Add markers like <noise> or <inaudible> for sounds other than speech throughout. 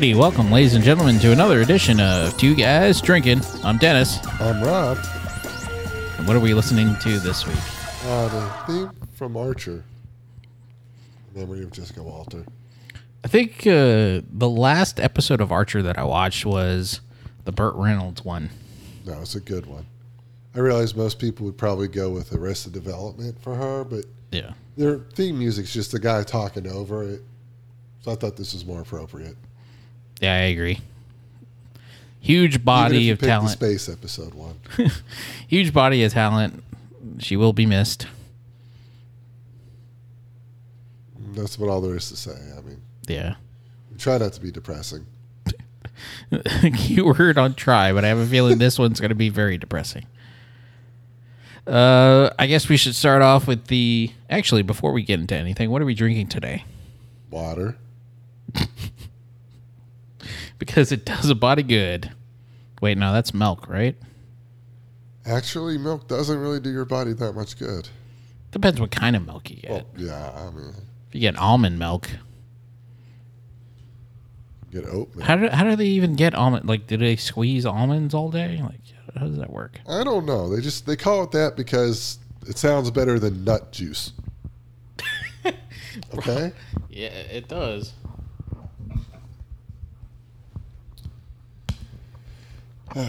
Alrighty, welcome, ladies and gentlemen, to another edition of Two Guys Drinking. I'm Dennis. I'm Rob. And what are we listening to this week? Uh, the theme from Archer. Memory of Jessica Walter. I think uh, the last episode of Archer that I watched was the Burt Reynolds one. That was a good one. I realize most people would probably go with Arrested Development for her, but Yeah. their theme music's just a guy talking over it. So I thought this was more appropriate. Yeah, I agree. Huge body of talent. Space episode one. <laughs> Huge body of talent. She will be missed. That's about all there is to say. I mean, Yeah. try not to be depressing. <laughs> keyword on try, but I have a feeling this one's going to be very depressing. Uh, I guess we should start off with the. Actually, before we get into anything, what are we drinking today? Water. Because it does a body good. Wait, no, that's milk, right? Actually, milk doesn't really do your body that much good. Depends what kind of milk you get. Well, yeah, I mean, if you get almond milk, get oat milk. how do how do they even get almond? Like, do they squeeze almonds all day? Like, how does that work? I don't know. They just they call it that because it sounds better than nut juice. <laughs> okay. Yeah, it does. <sighs>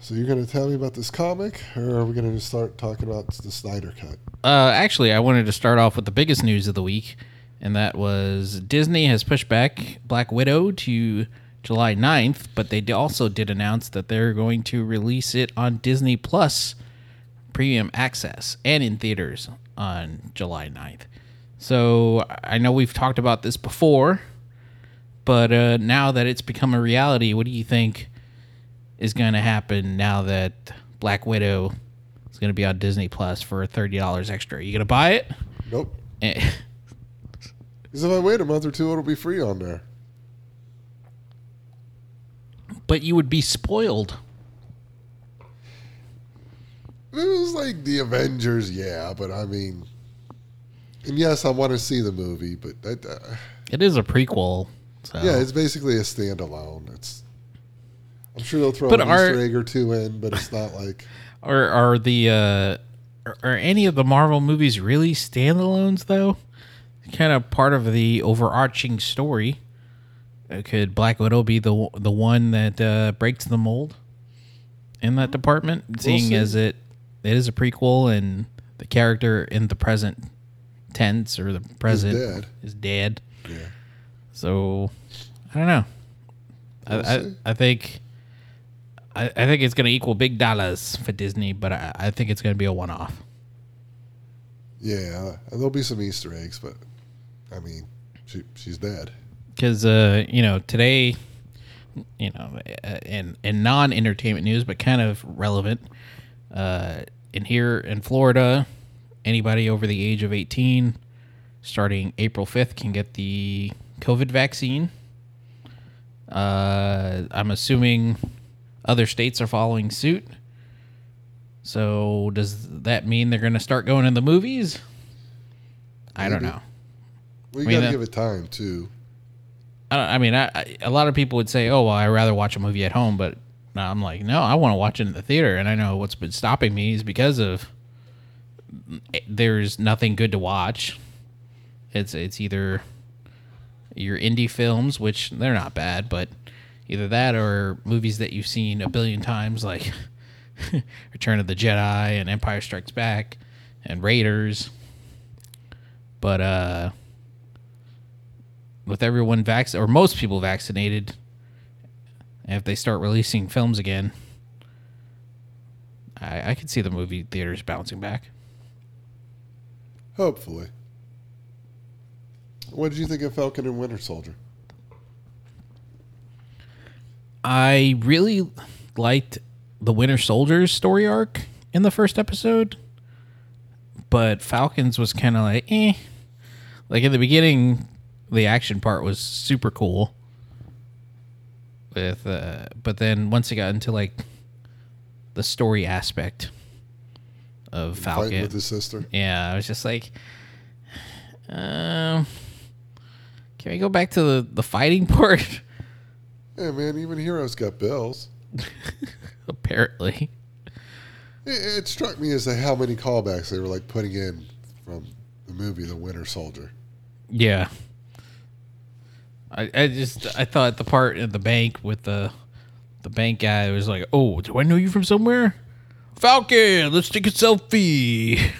So you're going to tell me about this comic, or are we going to just start talking about the Snyder cut? Uh, actually, I wanted to start off with the biggest news of the week, and that was Disney has pushed back Black Widow to July 9th, but they also did announce that they're going to release it on Disney Plus premium access and in theaters on July 9th. So I know we've talked about this before, but uh, now that it's become a reality, what do you think is going to happen now that Black Widow is going to be on Disney Plus for thirty dollars extra? Are you going to buy it? Nope. Because if I wait a month or two, it'll be free on there. but you would be spoiled. It was like the Avengers, yeah, but I mean, and yes, I want to see the movie, but that, uh, It is a prequel. So. yeah, it's basically a standalone. It's. I'm sure they'll throw But an are- Easter egg or two in, but it's not like. <laughs> Are are the uh, are, are any of the Marvel movies really standalones though? Kind of part of the overarching story. Uh, Could Black Widow be the the one that uh, breaks the mold in that department? seeing see. as it it is a prequel and the character in the present tense or the present is dead. is dead. Yeah. So I don't know. We'll I, I. I think I, I think it's going to equal big dollars for Disney, but I, I think it's going to be a one off. Yeah, and there'll be some Easter eggs, but I mean, she she's dead. Because uh, you know today, you know, uh, in in non entertainment news, but kind of relevant. Uh, in here in Florida, anybody over the age of eighteen, starting April fifth, can get the COVID vaccine. Uh, I'm assuming other states are following suit. So does that mean they're going to start going to the movies? I don't know. We mean, got to uh, give it time too. I, I mean, I, I, a lot of people would say, "Oh, well, I rather watch a movie at home," but I'm like, no, I want to watch it in the theater, and I know what's been stopping me is because of there's nothing good to watch. It's it's either your indie films, which they're not bad, but either that or movies that you've seen a billion times, like <laughs> Return of the Jedi and Empire Strikes Back and Raiders. But uh with everyone vac or most people vaccinated, if they start releasing films again, I, I could see the movie theaters bouncing back. Hopefully. What did you think of Falcon and Winter Soldier? I really liked the Winter Soldier's story arc in the first episode, but Falcons was kind of like, eh. Like in the beginning, the action part was super cool. With, uh, but then once it got into like the story aspect of Fighting Falcon, with his sister. yeah, I was just like, um, can we go back to the, the fighting <laughs> part? Yeah, man, even Heroes got bills. <laughs> Apparently. It, it struck me as to how many callbacks they were like putting in from the movie The Winter Soldier. Yeah. I, I just I thought the part in the bank with the the bank guy was like, "Oh, do I know you from somewhere?" Falcon, let's take a selfie.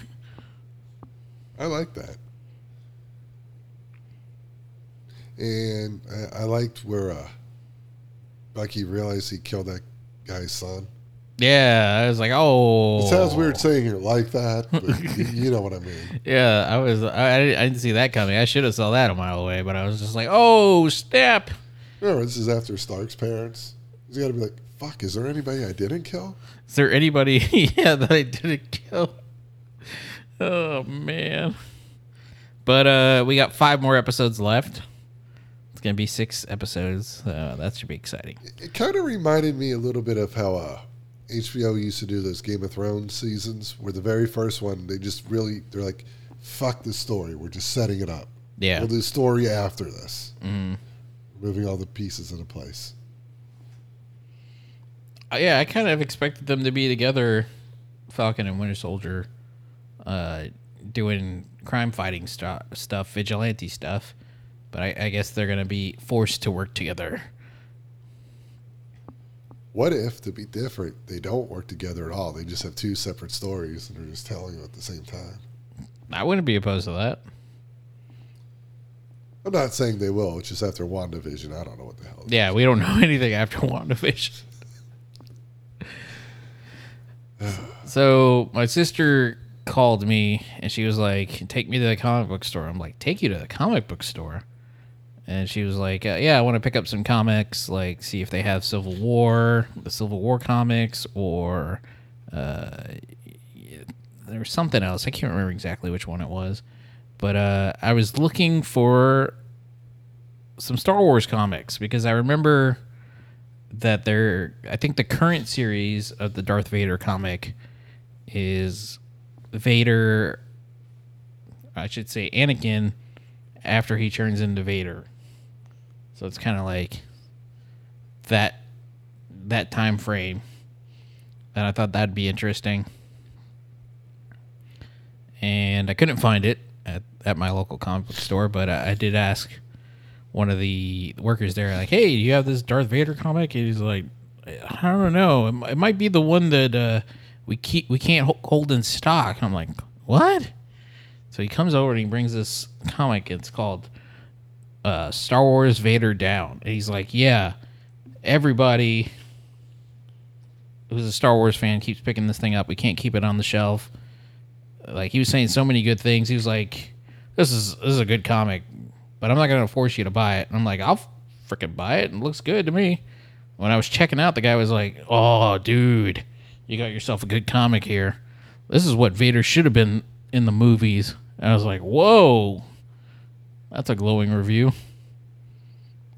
I like that. And I, I liked where uh, Bucky realized he killed that guy's son. Yeah, I was like, "Oh." It sounds weird saying it like that, but <laughs> you, know what I mean. Yeah, I was I, I didn't see that coming. I should have saw that a mile away, but I was just like, "Oh, snap." Remember, this is after Stark's parents. He's got to be like, fuck, is there anybody I didn't kill? Is there anybody <laughs> yeah that I didn't kill? Oh man. But uh we got 5 more episodes left. It's going to be 6 episodes. Uh, that should be exciting. It kind of reminded me a little bit of how uh, HBO used to do those Game of Thrones seasons, where the very first one, they just really, they're like, fuck the story. We're just setting it up. Yeah. We'll do the story after this. Mhm. Moving all the pieces into place. Uh, yeah, I kind of expected them to be together, Falcon and Winter Soldier, uh, doing crime fighting stu- stuff, vigilante stuff. But I, I guess they're going to be forced to work together. What if, to be different, they don't work together at all? They just have two separate stories and they're just telling them at the same time. I wouldn't be opposed to that. I'm not saying they will. It's just after WandaVision. I don't know what the hell. Yeah, we don't know <laughs> anything after WandaVision. <sighs> so my sister called me and she was like, "Take me to the comic book store." I'm like, "Take you to the comic book store?" And she was like, uh, "Yeah, I want to pick up some comics, like see if they have Civil War, the Civil War comics, or uh, there was something else. I can't remember exactly which one it was, but uh, I was looking for some Star Wars comics because I remember that they're I think the current series of the Darth Vader comic is Vader I should say Anakin after he turns into Vader. So it's kind of like that that time frame. And I thought that'd be interesting. And I couldn't find it at, at my local comic book store, but I, I did ask one of the workers there, like, "Hey, you have this Darth Vader comic?" And he's like, "I don't know. It, it might be the one that uh, we keep we can't hold in stock." I'm like, "What?" So he comes over and he brings this comic. It's called uh, Star Wars Vader Down. And he's like, "Yeah, everybody who's a Star Wars fan keeps picking this thing up. We can't keep it on the shelf." Like he was saying so many good things. He was like, "This is this is a good comic." but I'm not going to force you to buy it. And I'm like, I'll freaking buy it. It looks good to me. When I was checking out, the guy was like, Oh, dude, you got yourself a good comic here. This is what Vader should have been in the movies. And I was like, Whoa, that's a glowing review.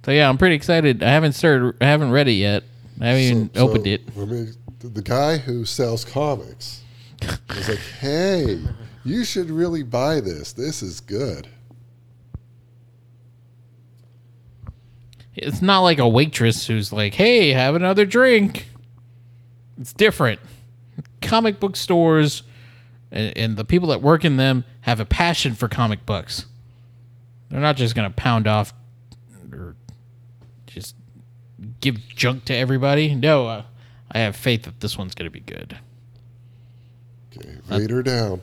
So yeah, I'm pretty excited. I haven't started. I haven't read it yet. I haven't even So- opened so, it. I mean, the- the guy who sells comics was like, <laughs> "Hey, you should really buy this. This is good." It's not like a waitress who's like, "Hey, have another drink." It's different. Comic book stores and, and the people that work in them have a passion for comic books. They're not just going to pound off or just give junk to everybody. No, uh, I have faith that this one's going to be good. Okay, Vader down.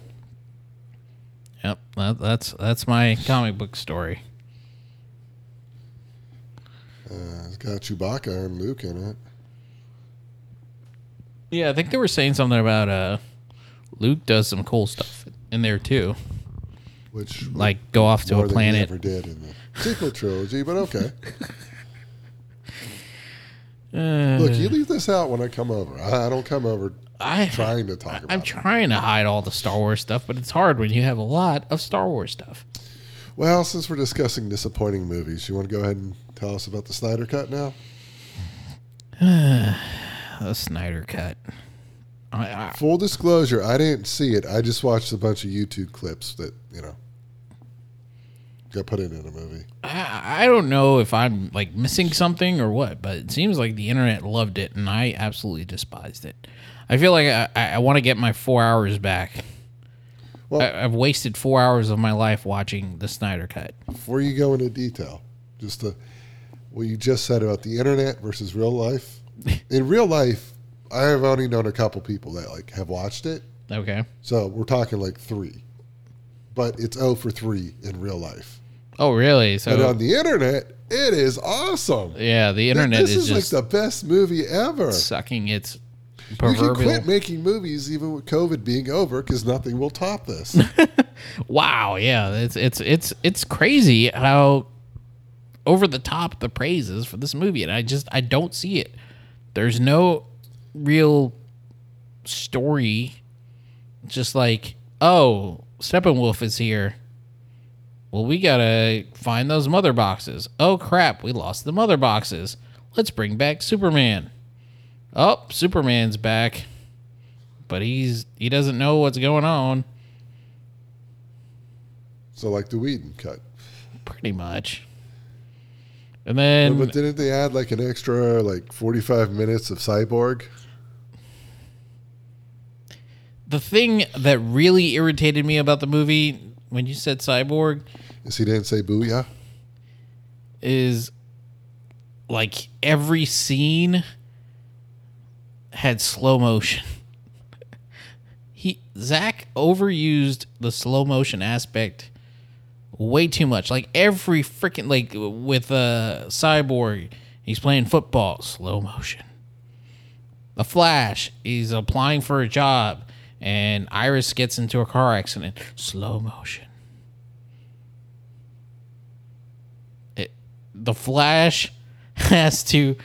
Yep, that, that's that's my comic book story. Uh, it's got Chewbacca and Luke in it. Yeah, I think they were saying something about uh, Luke does some cool stuff in there too, Which like go off to a planet. ever did in the sequel trilogy, but okay. Uh, <laughs> Look, you leave this out when I come over. I, I don't come over I trying to talk about I'm it. trying to hide all the Star Wars stuff, but it's hard when you have a lot of Star Wars stuff. Well, since we're discussing disappointing movies, you want to go ahead and tell us about the Snyder Cut now? <sighs> The Snyder cut. I, I, Full disclosure, I didn't see it. I just watched a bunch of YouTube clips that, you know. got put in in a movie. I, I don't know if I'm like missing something or what, but it seems like the internet loved it and I absolutely despised it. I feel like I, I, want to get my four hours back. Well- I, I've wasted four hours of my life watching the Snyder Cut. Before you go into detail, just to, what you just said about the internet versus real life. <laughs> In real life, I have only known a couple people that like have watched it. Okay. So we're talking like three, but it's 0 for three in real life. Oh, really? So But on the internet, it is awesome. yeah, the internet this is, like the best movie ever. sucking its You can quit making movies even with COVID being over because nothing will top this. <laughs> Wow, yeah, it's it's it's it's crazy how over the top the praise is for this movie, and I just I don't see it. There's no real story. Just like, oh, Steppenwolf is here. Well, we gotta find those mother boxes. Oh crap, we lost the mother boxes. Let's bring back Superman. Oh, Superman's back, but he's he doesn't know what's going on. so like the Whedon cut. pretty much. And then but didn't they add like an extra like 45 minutes of Cyborg? The thing that really irritated me about the movie when you said cyborg Is he didn't say booyah? is like every scene had slow motion. <laughs> He Zack overused the slow motion aspect way too much. Like every freaking like with uh Cyborg, he's playing football, slow motion. The Flash, he's applying for a job, and Iris gets into a car accident, slow motion. It, the Flash <laughs> has to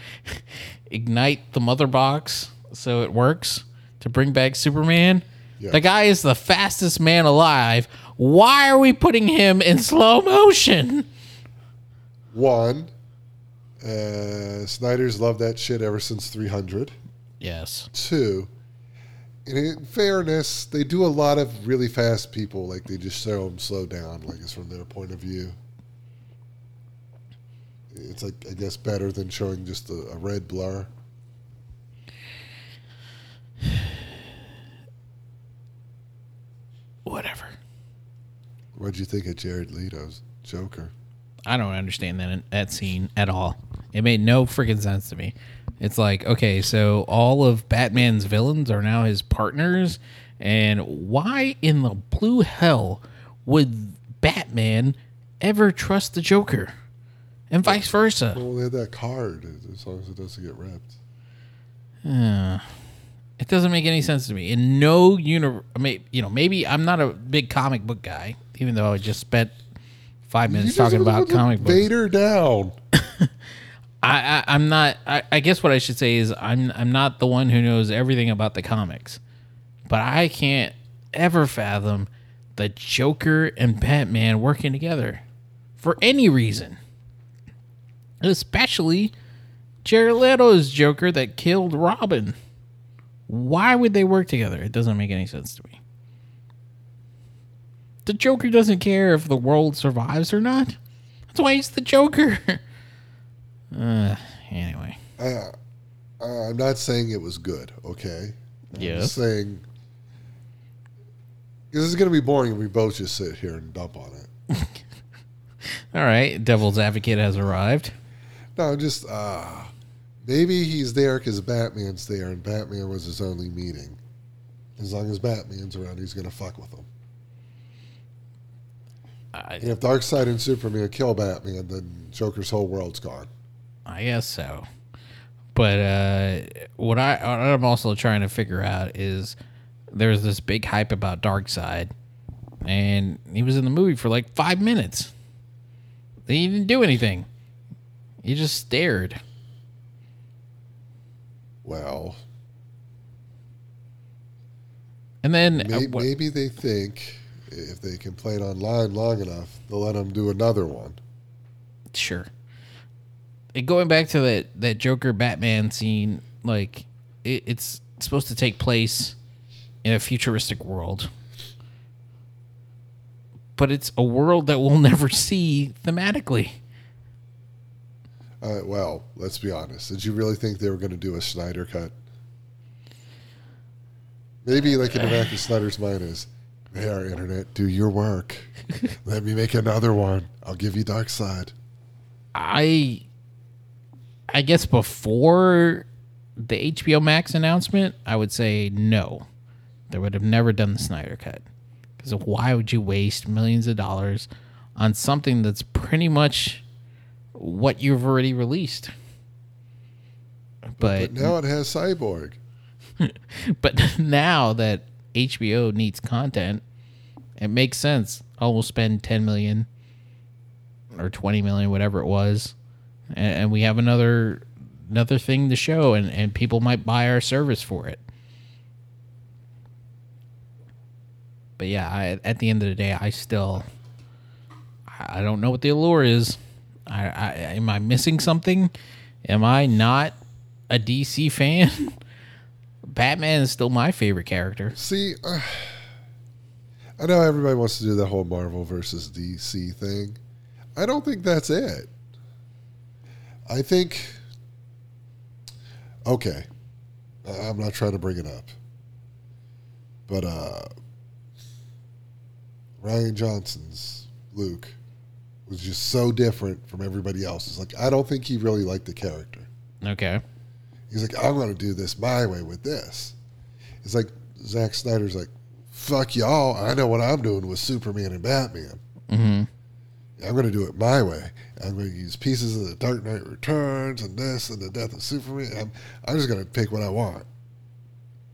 <laughs> ignite the mother box so it works to bring back Superman. Yeah. The guy is the fastest man alive. Why are we putting him in slow motion? One, uh, Snyder's loved that shit ever since 300. Yes. Two, and in fairness, they do a lot of really fast people. Like they just show them slow down, like it's from their point of view. It's like I guess better than showing just a, a red blur. <sighs> Whatever. What'd you think of Jared Leto's Joker? I don't understand that that scene at all. It made no freaking sense to me. It's like, okay, so all of Batman's villains are now his partners, and why in the blue hell would Batman ever trust the Joker? And vice versa. Well, they had that card as long as it doesn't get ripped. <sighs> It doesn't make any sense to me. In no universe, I mean, you know, maybe I'm not a big comic book guy, even though I just spent five minutes talking about comic books. Vader down. <laughs> <laughs> I, I I'm not. I, I guess what I should say is I'm I'm not the one who knows everything about the comics, but I can't ever fathom the Joker and Batman working together for any reason, especially Jared Leto's Joker that killed Robin. Why would they work together? It doesn't make any sense to me. The Joker doesn't care if the world survives or not. That's why he's the Joker. <laughs> Uh, anyway. I, uh, I'm not saying it was good. Okay. I'm just saying. This is going to be boring if we both just sit here and dump on it. <laughs> All right, Devil's Advocate has arrived. No, just uh, maybe he's there because Batman's there, and Batman was his only meeting. As long as Batman's around, he's going to fuck with him. I, And if Darkseid and Superman kill Batman, then Joker's whole world's gone. I guess so. But uh, what I what I'm also trying to figure out is there's this big hype about Darkseid, and he was in the movie for like five minutes. He didn't do anything. He just stared. Well, And then uh, may, maybe they think if they can play it online long enough, they'll let them do another one. Sure. And going back to that that Joker Batman scene, like it, it's supposed to take place in a futuristic world. but it's a world that we'll <laughs> never see thematically. Uh, well, let's be honest. Did you really think they were going to do a Snyder cut? Maybe, like in the back of Snyder's mind, is there, internet, do your work. <laughs> Let me make another one. I'll give you Darkseid. I I guess before the HBO Max announcement, I would say no. They would have never done the Snyder cut. Because why would you waste millions of dollars on something that's pretty much what you've already released? But But now it has Cyborg. <laughs> but <laughs> now that HBO needs content, it makes sense. Oh, we'll spend ten million or twenty million, whatever it was, and, and we have another another thing to show, and and people might buy our service for it. But yeah, I, at the end of the day, I still I I don't know what the allure is. I, I am I missing something? Am I not a DC fan? <laughs> Batman is still my favorite character. See, uh, I know everybody wants to do the whole Marvel versus DC thing. I don't think that's it. I think, okay, I'm not trying to bring it up, but uh, Rian Johnson's Luke was just so different from everybody else's. Like, I don't think he really liked the character. Okay. He's like, I'm going to do this my way with this. It's like Zack Snyder's like, fuck y'all. I know what I'm doing with Superman and Batman. Mm-hmm. I'm going to do it my way. I'm going to use pieces of the Dark Knight Returns and this and the Death of Superman. I'm, I'm just going to pick what I want.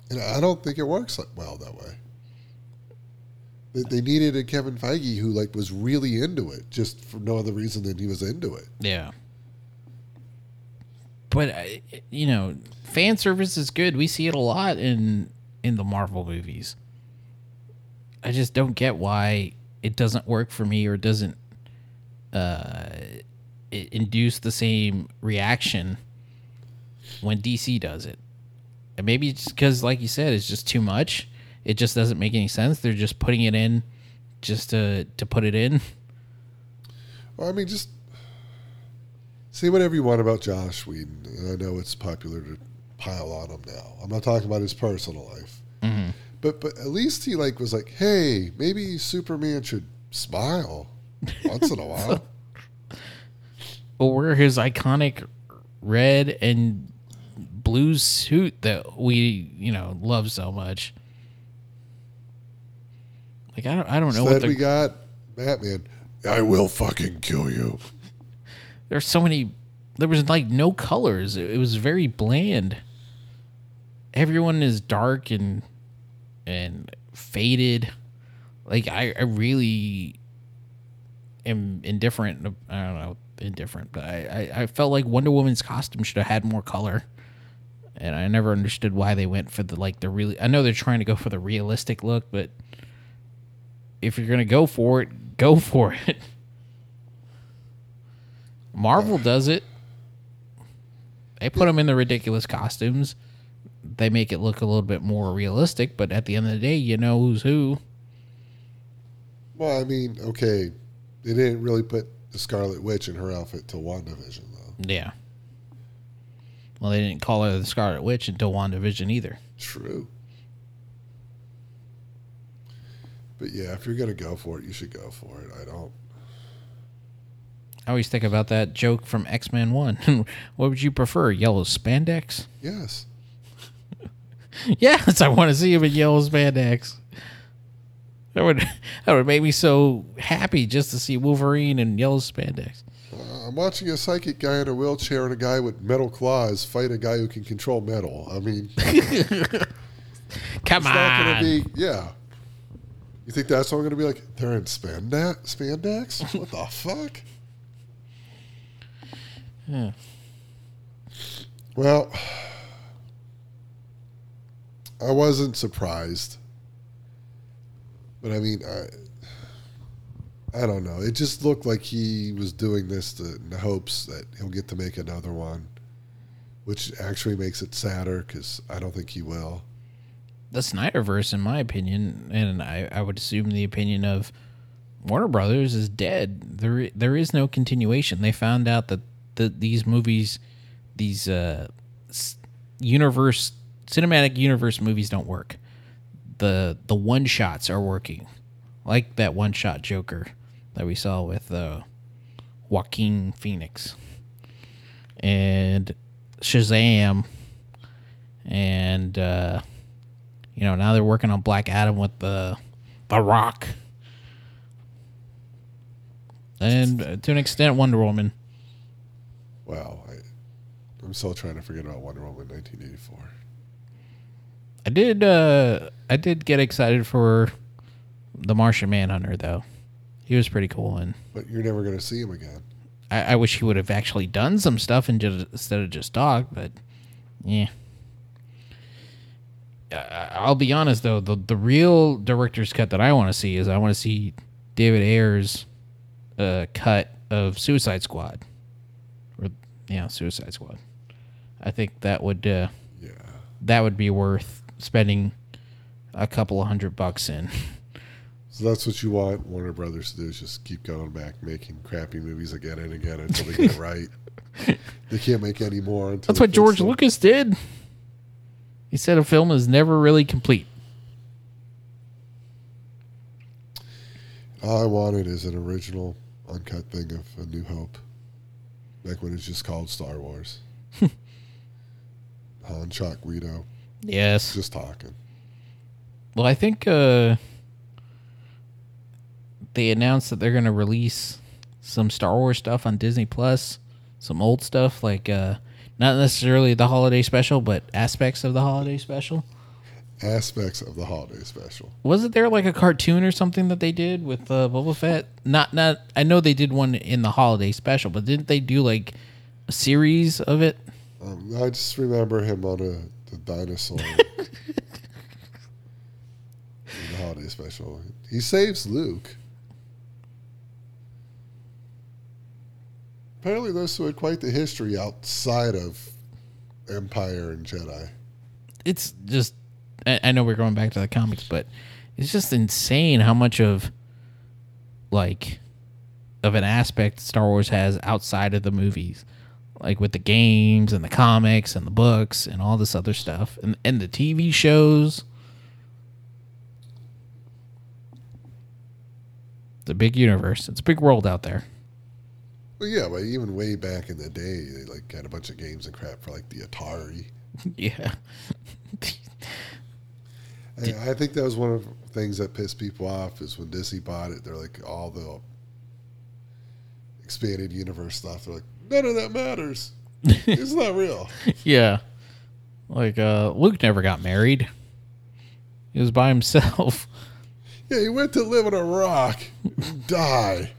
And I don't think it works well that way. They, they needed a Kevin Feige who like was really into it, just for no other reason than he was into it. Yeah. But uh, you know, fan service is good. We see it a lot in in the Marvel movies. I just don't get why it doesn't work for me or doesn't uh, induce the same reaction when DC does it. And maybe it's because, like you said, it's just too much. It just doesn't make any sense. They're just putting it in just to to put it in. Well, I mean, just say whatever you want about Joss Whedon. And I know it's popular to pile on him now. I'm not talking about his personal life, Mhm. but but at least he like was like, hey, maybe Superman should smile once in a while. <laughs> or wear his iconic red and blue suit that we you know love so much. Like I don't I don't know what Instead, we got Batman. I will fucking kill you. There's so many there was like no colors. It, was very bland. Everyone is dark and and faded. Like I, I really am indifferent. I don't know indifferent, but I, I, I felt like Wonder Woman's costume should have had more color. And I never understood why they went for the like the really. I know they're trying to go for the realistic look, but if you're gonna go for it, go for it. <laughs> Marvel does it. They put them in the ridiculous costumes. They make it look a little bit more realistic, but at the end of the day, you know who's who. Well, I mean, okay, they didn't really put the Scarlet Witch in her outfit till WandaVision, though. Yeah. Well, they didn't call her the Scarlet Witch until WandaVision either. True. But yeah, if you're gonna go for it, you should go for it. I don't. I always think about that joke from X Men 1. <laughs> what would you prefer, yellow spandex? Yes. <laughs> yes, I want to see him in yellow spandex. That would <laughs> that would make me so happy just to see Wolverine in yellow spandex. Uh, I'm watching a psychic guy in a wheelchair and a guy with metal claws fight a guy who can control metal. I mean, it's Come not on. going to be, yeah. You think that's all going to be like, they're in spandex? Spandex? What the fuck? Yeah. Well, I wasn't surprised. But I mean, I, I don't know. It just looked like he was doing this to, in the hopes that he'll get to make another one, which actually makes it sadder because I don't think he will. the Snyderverse, in my opinion, and I, I would assume the opinion of Warner Brothers is dead. There there is no continuation. They found out that the, these movies, these uh, universe cinematic universe movies don't work. The the one shots are working, like that one shot Joker that we saw with uh, Joaquin Phoenix and Shazam, and uh, you know now they're working on Black Adam with the the Rock, and uh, to an extent Wonder Woman. Wow. I, I'm still trying to forget about Wonder Woman 1984. I did uh, I did get excited for the Martian Manhunter though. He was pretty cool, and But you're never going to see him again. I, I wish he would have actually done some stuff and just, instead of just talk. But yeah, I- I'll be honest though the the real director's cut that I want to see is I want to see David Ayer's uh, cut of Suicide Squad, or yeah, Suicide Squad. I think that would uh, Yeah. that would be worth spending a couple of hundred bucks in. So that's what you want Warner Brothers to do is just keep going back, making crappy movies again and again until they get it <laughs> right. They can't make any more. Until That's what George them. Lucas did. He said a film is never really complete. All I wanted is an original, uncut thing of A New Hope. Back when it's just called Star Wars. <laughs> Han Chuck Greedo Yes. just talking. Well, I think uh, they announced that they're going to release some Star Wars stuff on Disney Plus, some old stuff like uh, not necessarily the holiday special, but aspects of the holiday special. Aspects of the holiday special. Wasn't there like a cartoon or something that they did with uh, Boba Fett? Not, not. I know they did one in the holiday special, but didn't they do like a series of it? Um, I just remember him on a the dinosaur <laughs> in the holiday special. He saves Luke. Apparently, those two had quite the history outside of Empire and Jedi. it's just I, I know we're going back to the comics, but it's just insane how much of like of an aspect Star Wars has outside of the movies. Like with the games and the comics and the books and all this other stuff. And and the TV shows. It's a big universe. It's a big world out there. Well, yeah, but even way back in the day, they like had a bunch of games and crap for like the Atari. <laughs> yeah. <laughs> And I think that was one of the things that pissed people off is when Disney bought it. They're like all the expanded universe stuff. They're like, none of that matters. <laughs> it's not real. Yeah. Like uh Luke never got married. He was by himself. <laughs> Yeah, he went to live on a rock, and die.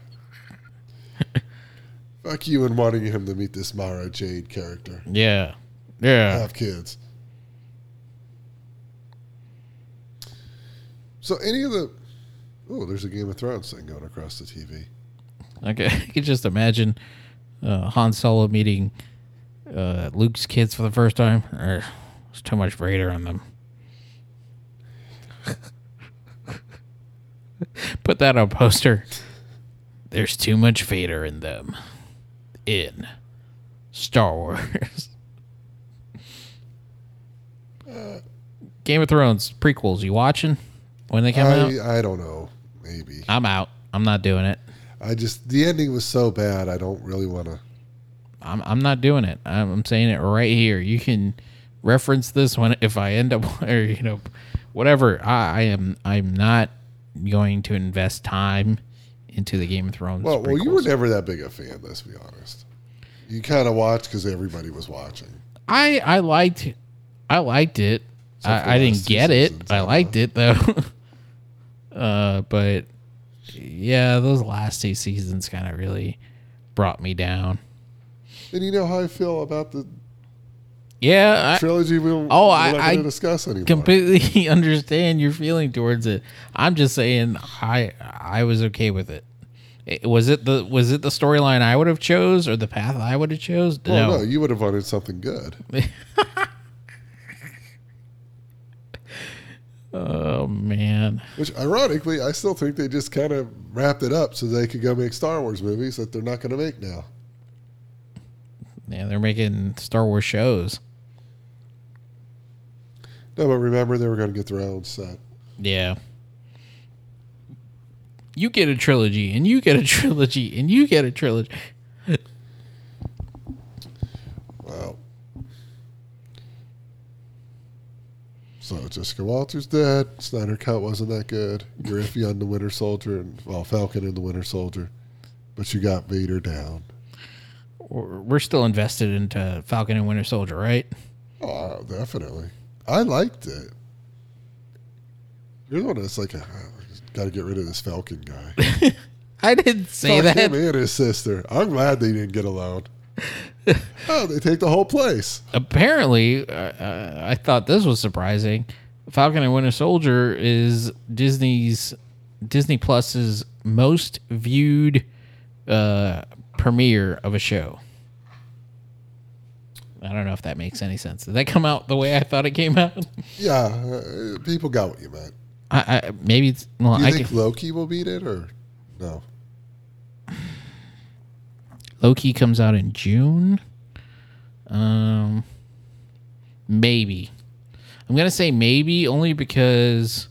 <laughs> Fuck you and wanting him to meet this Mara Jade character. Yeah. Yeah. Have kids. So any of the oh, there's a Game of Thrones thing going across the TV. <laughs> Okay. I could just imagine uh, Han Solo meeting uh, Luke's kids for the first time. There's too much Vader in them. <laughs> Put that on poster. There's too much Vader in them. In Star Wars. <laughs> Game of Thrones prequels. You watching when they come out? I, I don't know. Maybe. I'm out. I'm not doing it. I just the ending was so bad. I don't really want to. I'm I'm not doing it. I'm, I'm saying it right here. You can reference this when if I end up <laughs> or you know whatever. I, I am I'm not going to invest time into the Game of Thrones. Well, well, you were never that big a fan. Let's be honest. You kind of watched because everybody was watching. I I liked I liked it. I, I didn't get it. seasons, I I liked it though. <laughs> uh, but yeah, those last two seasons kind of really brought me down. And you know how I feel about the Yeah, I, trilogy. We don't, Oh, I- I discuss anymore. completely <laughs> understand your feeling towards it. I'm just saying I I was okay with it. It- Was it the was it the storyline I would have chose or the path I would have chose? well, no, you would have wanted something good. <laughs> Oh man. Which, ironically, I still think they just kind of wrapped it up so they could go make Star Wars movies that they're not going to make now. Yeah, they're making Star Wars shows. No, but remember, they were going to get their own set. Yeah. You get a trilogy, and you get a <laughs> trilogy, and you get a trilogy. Wow. So Jessica Walter's dead. Snyder Cut wasn't that good. You're iffy on the Winter Soldier and well, Falcon and the Winter Soldier, but you got Vader down. We're still invested into Falcon and Winter Soldier, right? Oh, definitely. I liked it. You're the one that's like, ah, got to get rid of this Falcon guy. <laughs> I didn't say Fuck that. him and his sister. I'm glad they didn't get along. Oh, they take the whole place. Apparently, uh, uh, I thought this was surprising. Falcon and Winter Soldier is Disney's Disney Plus's most viewed uh, premiere of a show. I don't know if that makes any sense. Did that come out the way I thought it came out? <laughs> Yeah, uh, people got what you meant. I, I maybe it's well. Do you I think can, Loki will beat it or no? Loki comes out in June. Um, maybe. I'm gonna say maybe only because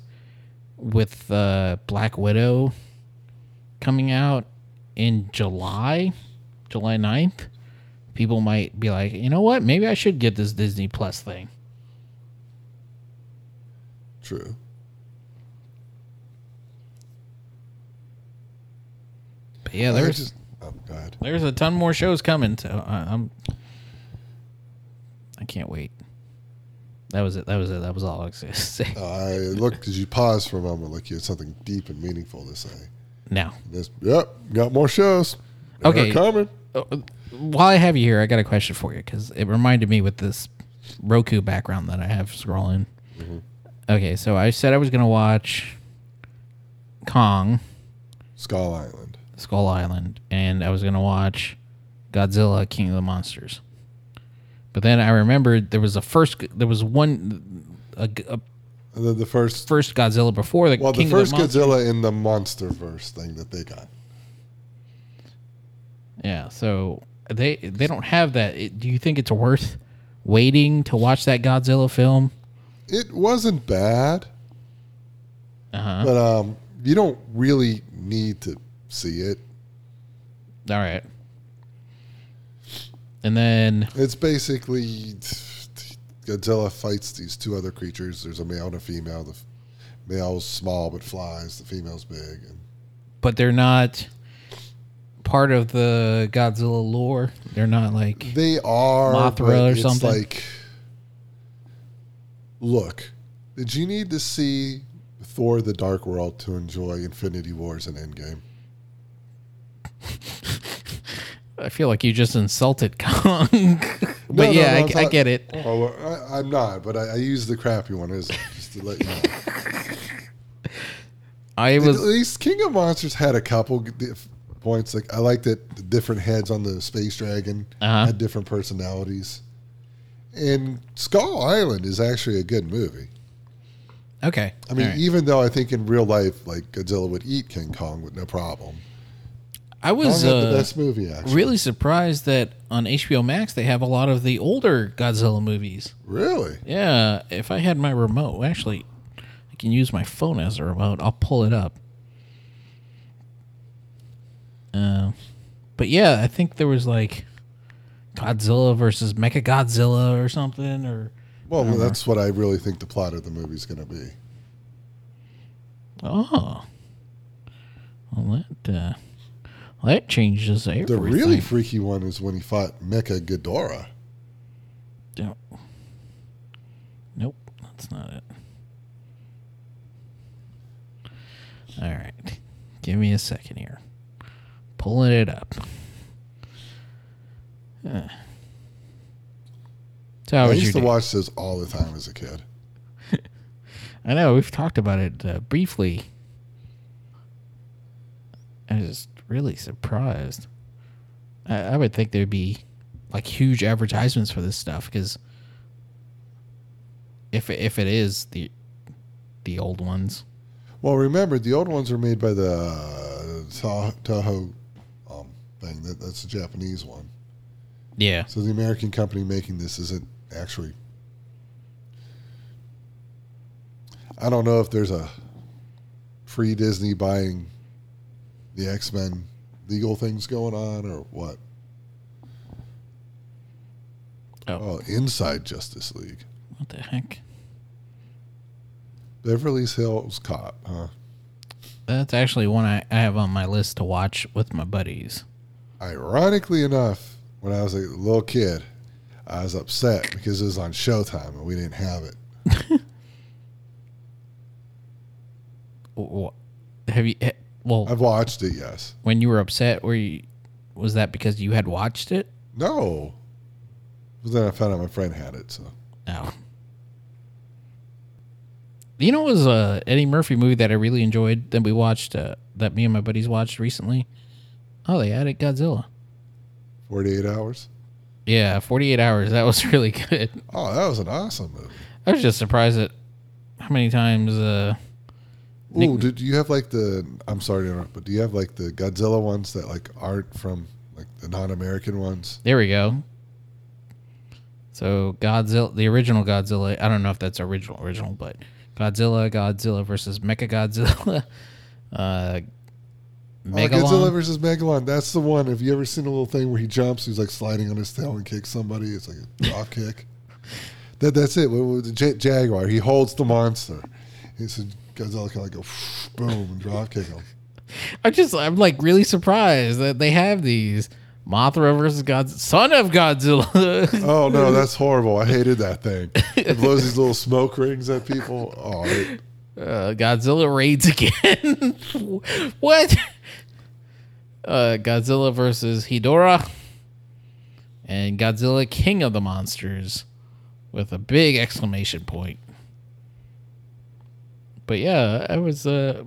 with uh, Black Widow coming out in July, July 9th, people might be like, you know what? Maybe I should get this Disney Plus thing. True. But yeah, there's oh god. there's a ton more shows coming, so I, I'm I can't wait. That was it. That was it. That was all I was gonna <laughs> say. Uh, I looked because you paused for a moment, like you had something deep and meaningful to say. Now, This, yep, got more shows. They're Okay. coming. Uh, while I have you here, I got a question for you because it reminded me with this Roku background that I have scrolling. Okay, so I said I was gonna watch Kong, Skull Island. Skull Island, and I was gonna watch Godzilla, King of the Monsters. But then I remembered there was a first, there was one, a, a then the first, first Godzilla before the well, King the first of the. Godzilla in the MonsterVerse thing that they got. Yeah, so they they don't have that. It- do you think it's worth waiting to watch that Godzilla film? It wasn't bad, Uh huh. but um, you don't really need to see it. All right. And then It's basically Godzilla fights these two other creatures. There's a male and a female. The f- male's small but flies. The female's big. And but they're not part of the Godzilla lore. They're not like they are Mothra or it's something? Like, look, did you need to see Thor: The Dark World to enjoy Infinity Wars and Endgame? <laughs> I feel like you just insulted Kong. <laughs> but No, no, yeah, no, I, I not- get it. Oh, well, I, I'm not, but I, I use the crappy one as just to let you know. <laughs> I At was least King of Monsters had a couple g- dif- points. Like I liked that the different heads on the space dragon Uh-huh. had different personalities. And Skull Island is actually a good movie. okay. I mean, All right. even though I think in real life, like Godzilla would eat King Kong with no problem. I Kong was had the uh, best movie, actually. really surprised that on HBO Max they have a lot of the older Godzilla movies. Really? Yeah, if I had my remote, actually, I can use my phone as a remote. I'll pull it up. Uh, but yeah, I think there was like Godzilla versus Mecha Godzilla or something, or Well, that's what I really think the plot of the movie is going to be. oh, well that uh, well, that changes everything. The really freaky one is when he fought Mecha Ghidorah. Don't- Nope, that's not it. All right, give me a second here. Pulling it up. Uh. So I used to day? watch this all the time as a kid. <laughs> I know we've talked about it uh, briefly. I just really surprised. I, I would think there'd be like huge advertisements for this stuff because if if it is the the old ones, Well, remember the old ones were made by the uh, Toho um, thing. That, that's the Japanese one. Yeah. So the American company making this isn't actually. I don't know if there's a free Disney buying the X Men legal things going on or what. Oh, Oh, inside Justice League. what the heck? Beverly Hills Cop, huh? That's actually one I, I have on my list to watch with my buddies. Ironically enough, when I was a little kid, I was upset because it was on Showtime and we didn't have it. <laughs> Have you? Well, I've watched it, yes. when you were upset, were you? Was that because you had watched it? No. But then I found out my friend had it, so. No. You know, it was a Eddie Murphy movie that I really enjoyed that we watched. Uh, that me and my buddies watched recently. Oh, they added Godzilla. 48 hours. Yeah, forty eight hours. That was <laughs> really good. Oh, that was an awesome movie. I was just surprised at how many times. Uh, Ooh, do you have like the? I'm sorry to interrupt, but do you have like the Godzilla ones that like aren't from like the non-American ones? there we go. So Godzilla, the original Godzilla. I don't know if that's original original, but Godzilla, Godzilla versus Mecha Godzilla. <laughs> Uh, Oh, Megalon. Godzilla versus Megalon. That's the one. Have you ever seen a little thing where he jumps? He's like sliding on his tail and kicks somebody. It's like a drop kick. <laughs> That that's it. With, with the Jaguar, he holds the monster. It's a Godzilla kind of go <laughs> boom and drop kick him. <laughs> I just I'm like really surprised that they have these Mothra versus God, son of Godzilla. <laughs> Oh no, that's horrible. I hated that thing. It blows these little smoke rings at people. Oh, it, uh, Godzilla raids again. what? Uh, Godzilla versus Hedorah and Godzilla King of the Monsters with a big exclamation point. But yeah, I was uh,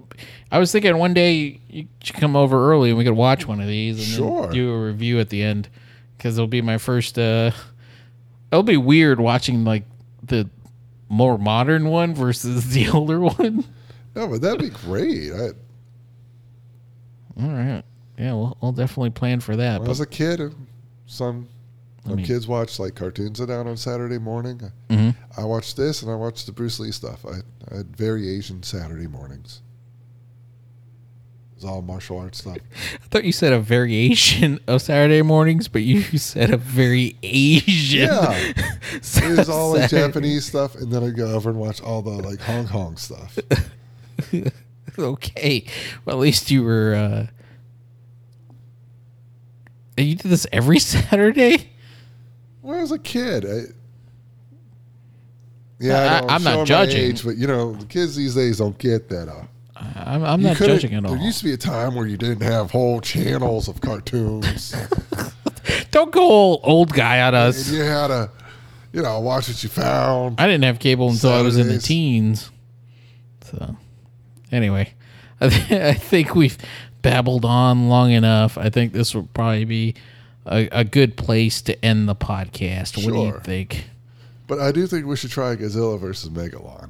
I was thinking one day you should come over early and we could watch one of these and Sure. then do a review at the end because it'll be my first. Uh, it'll be weird watching like the more modern one versus <laughs> the older one. no, but that'd be great. I, All right. Yeah, we'll, we'll definitely plan for that. when I was a kid, some mean- kids watch like cartoons down on Saturday morning. Mhm. I watched this and I watched the Bruce Lee stuff. I, I had very Asian Saturday mornings. It was all martial arts stuff. <laughs> I thought you said a variation of Saturday mornings, but you <laughs> said a very Asian. Yeah. <laughs> It was all like Saturday- Japanese stuff, and then I'd go over and watch all the like Hong Kong stuff. Okay. Well, at least you were. uh You did this every Saturday? When I was a kid, I, yeah, I, I'm not judging. age, but you know, the kids these days don't get that. Uh, I'm, I'm not judging at all. There used to be a time where you didn't have whole channels of cartoons, <laughs> Don't go old, old guy on and us. you had to, you know, watch what you found. I didn't have cable until I was in the teens. So, anyway, I, <laughs> th- I think we've babbled on long enough. I think this will probably be a, a good place to end the podcast. What do you Sure. think? But I do think we should try Godzilla versus Megalon.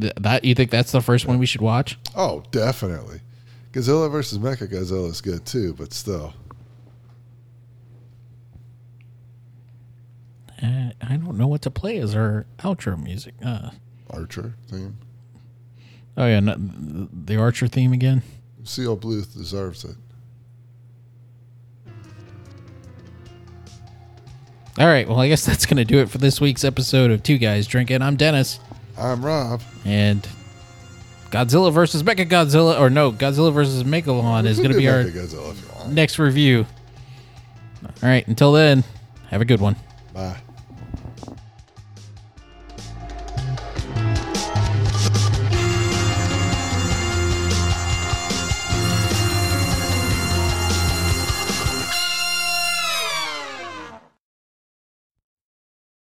Th- That you think that's the first one we should watch? Oh, definitely. Godzilla versus Mecha Godzilla is good too, but still. Uh, I don't know what to play as our outro music. Uh, Archer theme. oh yeah, the Archer theme again. CO Bluth deserves it. All right, well I guess that's gonna do it for this week's episode of Two Guys Drinking. I'm Dennis. I'm Rob. And Godzilla versus Mecha Godzilla, or no, Godzilla versus Megalon is going to be our Mecha Godzilla if you want. next review. All right, until then, have a good one. Bye.